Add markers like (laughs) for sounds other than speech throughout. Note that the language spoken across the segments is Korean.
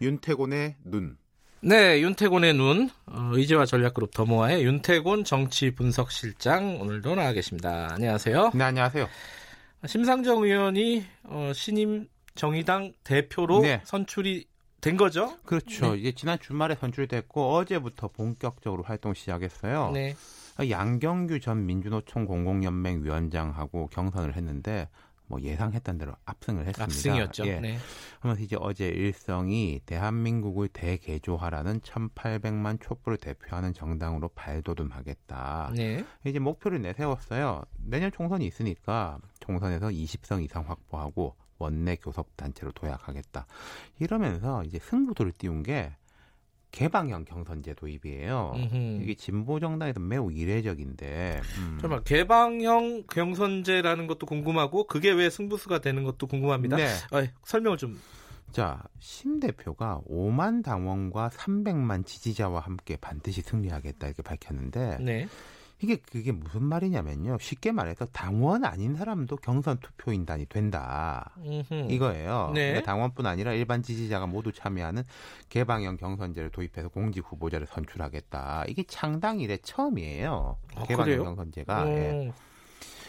윤태곤의 눈. 네, 윤태곤의 눈, 어, 의제와 전략그룹 더모아의 윤태곤 정치 분석실장 오늘도 나와 계십니다. 안녕하세요. 네, 안녕하세요. 심상정 의원이 어, 신임 정의당 대표로 네. 선출이 된 거죠? 그렇죠. 네. 이제 지난 주말에 선출됐고 어제부터 본격적으로 활동 시작했어요. 네. 양경규 전 민주노총 공공연맹 위원장하고 경선을 했는데 뭐 예상했던 대로 압승을 했습니다. 압승이었죠. 예. 네. 하면서 이제 어제 일성이 대한민국을 대개조하라는 1,800만 촛불을 대표하는 정당으로 발돋움하겠다. 네. 이제 목표를 내세웠어요. 내년 총선이 있으니까 총선에서 20성 이상 확보하고 원내 교섭 단체로 도약하겠다. 이러면서 이제 승부도를 띄운 게 개방형 경선제 도입이에요. 음흠. 이게 진보 정당에서 매우 이례적인데. 음. 잠깐만 개방형 경선제라는 것도 궁금하고 그게 왜 승부수가 되는 것도 궁금합니다. 네. 아, 설명을 좀. 자, 심 대표가 5만 당원과 300만 지지자와 함께 반드시 승리하겠다 이렇게 밝혔는데 네. 이게 그게 무슨 말이냐면요. 쉽게 말해서 당원 아닌 사람도 경선 투표인단이 된다. 음흠. 이거예요. 네. 그러니까 당원뿐 아니라 일반 지지자가 모두 참여하는 개방형 경선제를 도입해서 공직 후보자를 선출하겠다. 이게 창당 이래 처음이에요. 아, 개방형 그래요? 경선제가. 어, 예.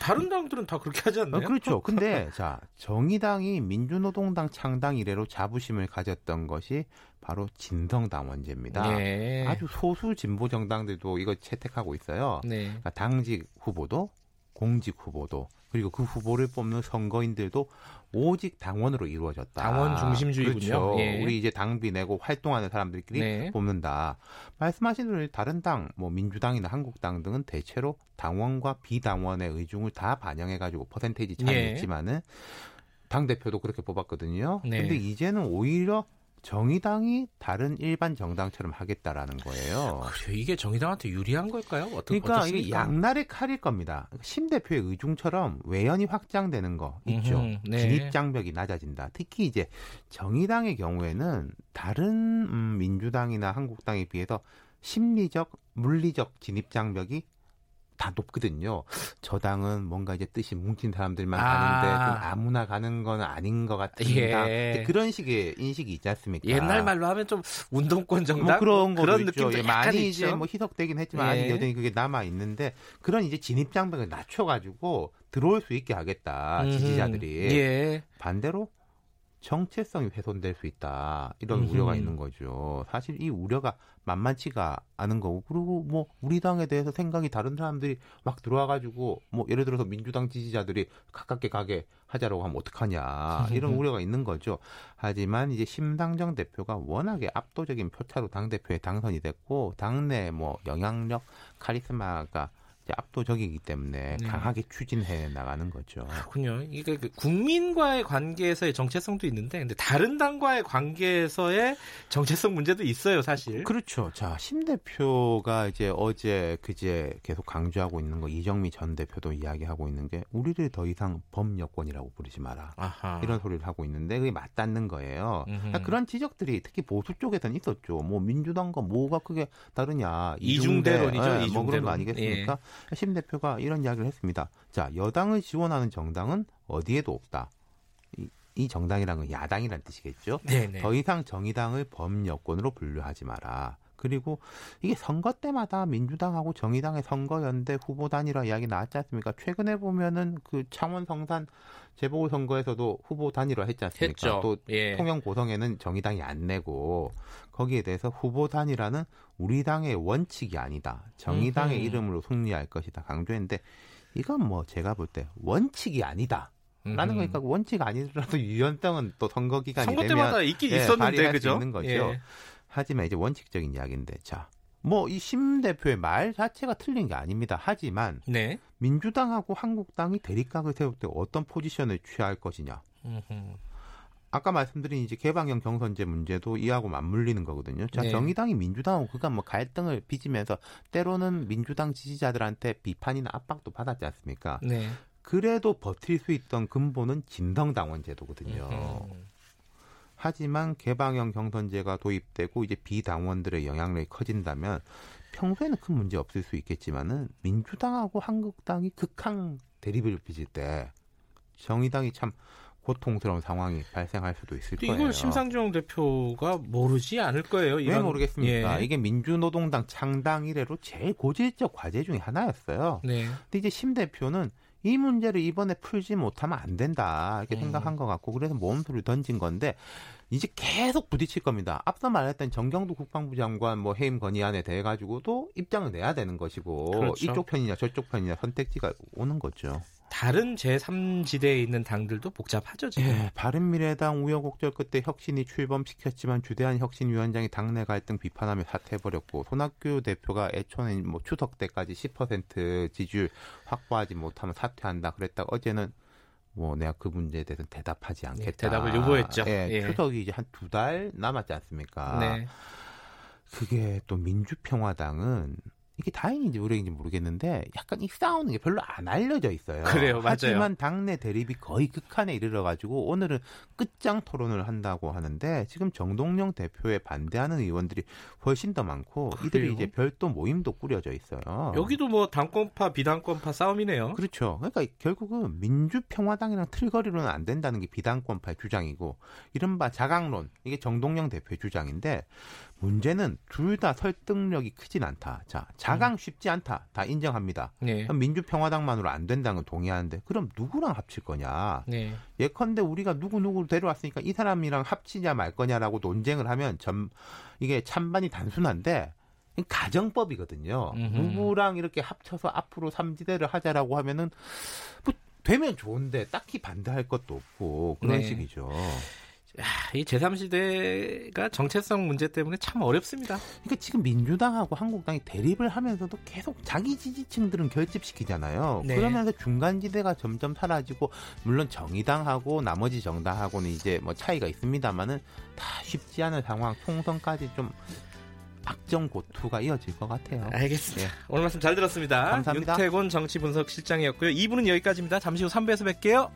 다른 당들은 다 그렇게 하지 어, 않나요? 그렇죠. 근데 (laughs) 자 정의당이 민주노동당 창당 이래로 자부심을 가졌던 것이 바로 진성당원제입니다. 네. 아주 소수 진보 정당들도 이거 채택하고 있어요. 네. 그러니까 당직 후보도 공직 후보도 그리고 그 후보를 뽑는 선거인들도 오직 당원으로 이루어졌다. 당원 중심주의군요. 그렇죠. 예. 우리 이제 당비 내고 활동하는 사람들끼리 네. 뽑는다. 말씀하신 대로 다른 당, 뭐 민주당이나 한국당 등은 대체로 당원과 비당원의 의중을 다 반영해 가지고 퍼센테이지 차이 예. 있지만은 당 대표도 그렇게 뽑았거든요. 네. 근데 이제는 오히려 정의당이 다른 일반 정당처럼 하겠다라는 거예요. 그래요. 이게 정의당한테 유리한 걸까요? 어떤 그러니까? 이게 양날의 칼일 겁니다. 심 대표의 의중처럼 외연이 확장되는 거 있죠. 음흠, 네. 진입 장벽이 낮아진다. 특히 이제 정의당의 경우에는 다른 음, 민주당이나 한국당에 비해서 심리적, 물리적 진입 장벽이 다 높거든요. 저 당은 뭔가 이제 뜻이 뭉친 사람들만 아. 가는데 좀 아무나 가는 건 아닌 것 같은 예. 그런 식의 인식이 있지 않습니까? 옛날 말로 하면 좀 운동권 정당 뭐 그런 거도 그런 있죠. 느낌도 예, 많이 있죠. 이제 뭐 희석되긴 했지만 예. 아직 여전히 그게 남아 있는데 그런 이제 진입 장벽을 낮춰가지고 들어올 수 있게 하겠다 음흠. 지지자들이 예. 반대로 정체성이 훼손될 수 있다 이런 음흠. 우려가 있는 거죠. 사실 이 우려가 만만치가 않은 거고 그리고 뭐 우리 당에 대해서 생각이 다른 사람들이 막 들어와가지고 뭐 예를 들어서 민주당 지지자들이 가깝게 가게 하자라고 하면 어떡하냐 (laughs) 이런 우려가 있는 거죠. 하지만 이제 심상정 대표가 워낙에 압도적인 표차로 당 대표에 당선이 됐고 당내 뭐 영향력 카리스마가 압도적이기 때문에 네. 강하게 추진해 나가는 거죠. 그렇군요. 이게 그 국민과의 관계에서의 정체성도 있는데, 근데 다른 당과의 관계에서의 정체성 문제도 있어요, 사실. 그렇죠. 자, 심 대표가 이제 어제 그제 계속 강조하고 있는 거 이정미 전 대표도 이야기하고 있는 게 우리를 더 이상 범여권이라고 부르지 마라. 아하. 이런 소리를 하고 있는데 그게 맞닿는 거예요. 그러니까 그런 지적들이 특히 보수 쪽에서는 있었죠. 뭐 민주당과 뭐가 크게 다르냐. 이중대론이죠, 예, 뭐 이중대론. 그런 거 아니겠습니까? 예. 심 대표가 이런 이야기를 했습니다. 자, 여당을 지원하는 정당은 어디에도 없다. 이, 이 정당이라는 건 야당이라는 뜻이겠죠. 네네. 더 이상 정의당을 범여권으로 분류하지 마라. 그리고 이게 선거 때마다 민주당하고 정의당의 선거연대 후보 단일화 이야기 나왔지 않습니까? 최근에 보면은 그 창원 성산 재보궐 선거에서도 후보 단일화 했지 않습니까? 했죠. 또 예. 통영 고성에는 정의당이 안 내고 거기에 대해서 후보 단일화는 우리 당의 원칙이 아니다. 정의당의 음흠. 이름으로 승리할 것이다 강조했는데 이건 뭐 제가 볼 때 원칙이 아니다. 라는. 거니까 원칙 아니더라도 (laughs) 유연성은 또 선거 기간이 선거 되면 때마다 있긴 예, 있었는데, 그죠? 있는 거죠. 예. 하지만 이제 원칙적인 이야기인데 자. 뭐 이 심 대표의 말 자체가 틀린 게 아닙니다. 하지만 네. 민주당하고 한국당이 대립각을 세울 때 어떤 포지션을 취할 것이냐. 음흠. 아까 말씀드린 이제 개방형 경선제 문제도 이하고 맞물리는 거거든요. 자, 네. 정의당이 민주당하고 그간 뭐 갈등을 빚으면서 때로는 민주당 지지자들한테 비판이나 압박도 받았지 않습니까? 네. 그래도 버틸 수 있던 근본은 진성당원 제도거든요. 음흠. 하지만 개방형 경선제가 도입되고 이제 비당원들의 영향력이 커진다면 평소에는 큰 문제 없을 수 있겠지만은 민주당하고 한국당이 극한 대립을 빚을 때 정의당이 참 고통스러운 상황이 발생할 수도 있을 거예요. 이걸 심상정 대표가 모르지 않을 거예요. 왜 모르겠습니까? 예. 이게 민주노동당 창당 이래로 제일 고질적 과제 중에 하나였어요. 네. 근데 이제 심 대표는 이 문제를 이번에 풀지 못하면 안 된다 이렇게 음. 생각한 것 같고 그래서 모험수를 던진 건데 이제 계속 부딪힐 겁니다. 앞서 말했던 정경도 국방부 장관 뭐 해임 건의안에 대해 가지고도 입장을 내야 되는 것이고 그렇죠. 이쪽 편이냐 저쪽 편이냐 선택지가 오는 거죠. 다른 제3지대에 있는 당들도 복잡하죠, 지금. 예, 바른미래당 우여곡절 끝에 혁신이 출범시켰지만 주대한 혁신위원장이 당내 갈등 비판하며 사퇴해버렸고 손학규 대표가 애초에 뭐 추석 때까지 10% 지지율 확보하지 못하면 사퇴한다 그랬다가 어제는 뭐 내가 그 문제에 대해서 대답하지 않겠다. 대답을 요구했죠. 예, 예. 추석이 이제 한 두 달 남았지 않습니까? 네. 그게 또 민주평화당은 이게 다행인지 우려인지 모르겠는데 약간 이 싸우는 게 별로 안 알려져 있어요. 그래요, 맞아요. 하지만 당내 대립이 거의 극한에 이르러 가지고 오늘은 끝장 토론을 한다고 하는데 지금 정동영 대표에 반대하는 의원들이 훨씬 더 많고 이들이 그래요? 이제 별도 모임도 꾸려져 있어요. 여기도 뭐 당권파, 비당권파 싸움이네요. 그렇죠. 그러니까 결국은 민주평화당이랑 틀거리로는 안 된다는 게 비당권파의 주장이고 이른바 자강론 이게 정동영 대표의 주장인데 문제는 둘 다 설득력이 크진 않다. 자, 자강 쉽지 않다. 다 인정합니다. 네. 그럼 민주평화당만으로 안 된다는 건 동의하는데 그럼 누구랑 합칠 거냐? 네. 예컨대 우리가 누구 누구를 데려왔으니까 이 사람이랑 합치냐 말 거냐라고 논쟁을 하면 점 이게 찬반이 단순한데 가정법이거든요. 음흠. 누구랑 이렇게 합쳐서 앞으로 삼지대를 하자라고 하면은 뭐 되면 좋은데 딱히 반대할 것도 없고 그런 네. 식이죠. 야, 이 제3시대가 정체성 문제 때문에 참 어렵습니다. 그러니까 지금 민주당하고 한국당이 대립을 하면서도 계속 자기 지지층들은 결집시키잖아요. 네. 그러면서 중간지대가 점점 사라지고 물론 정의당하고 나머지 정당하고는 이제 뭐 차이가 있습니다만은 다 쉽지 않은 상황 총선까지 좀 악정고투가 이어질 것 같아요. 알겠습니다. 오늘 말씀 잘 들었습니다. 감사합니다. 윤태곤 정치분석실장이었고요. 2부는 여기까지입니다. 잠시 후 3부에서 뵐게요.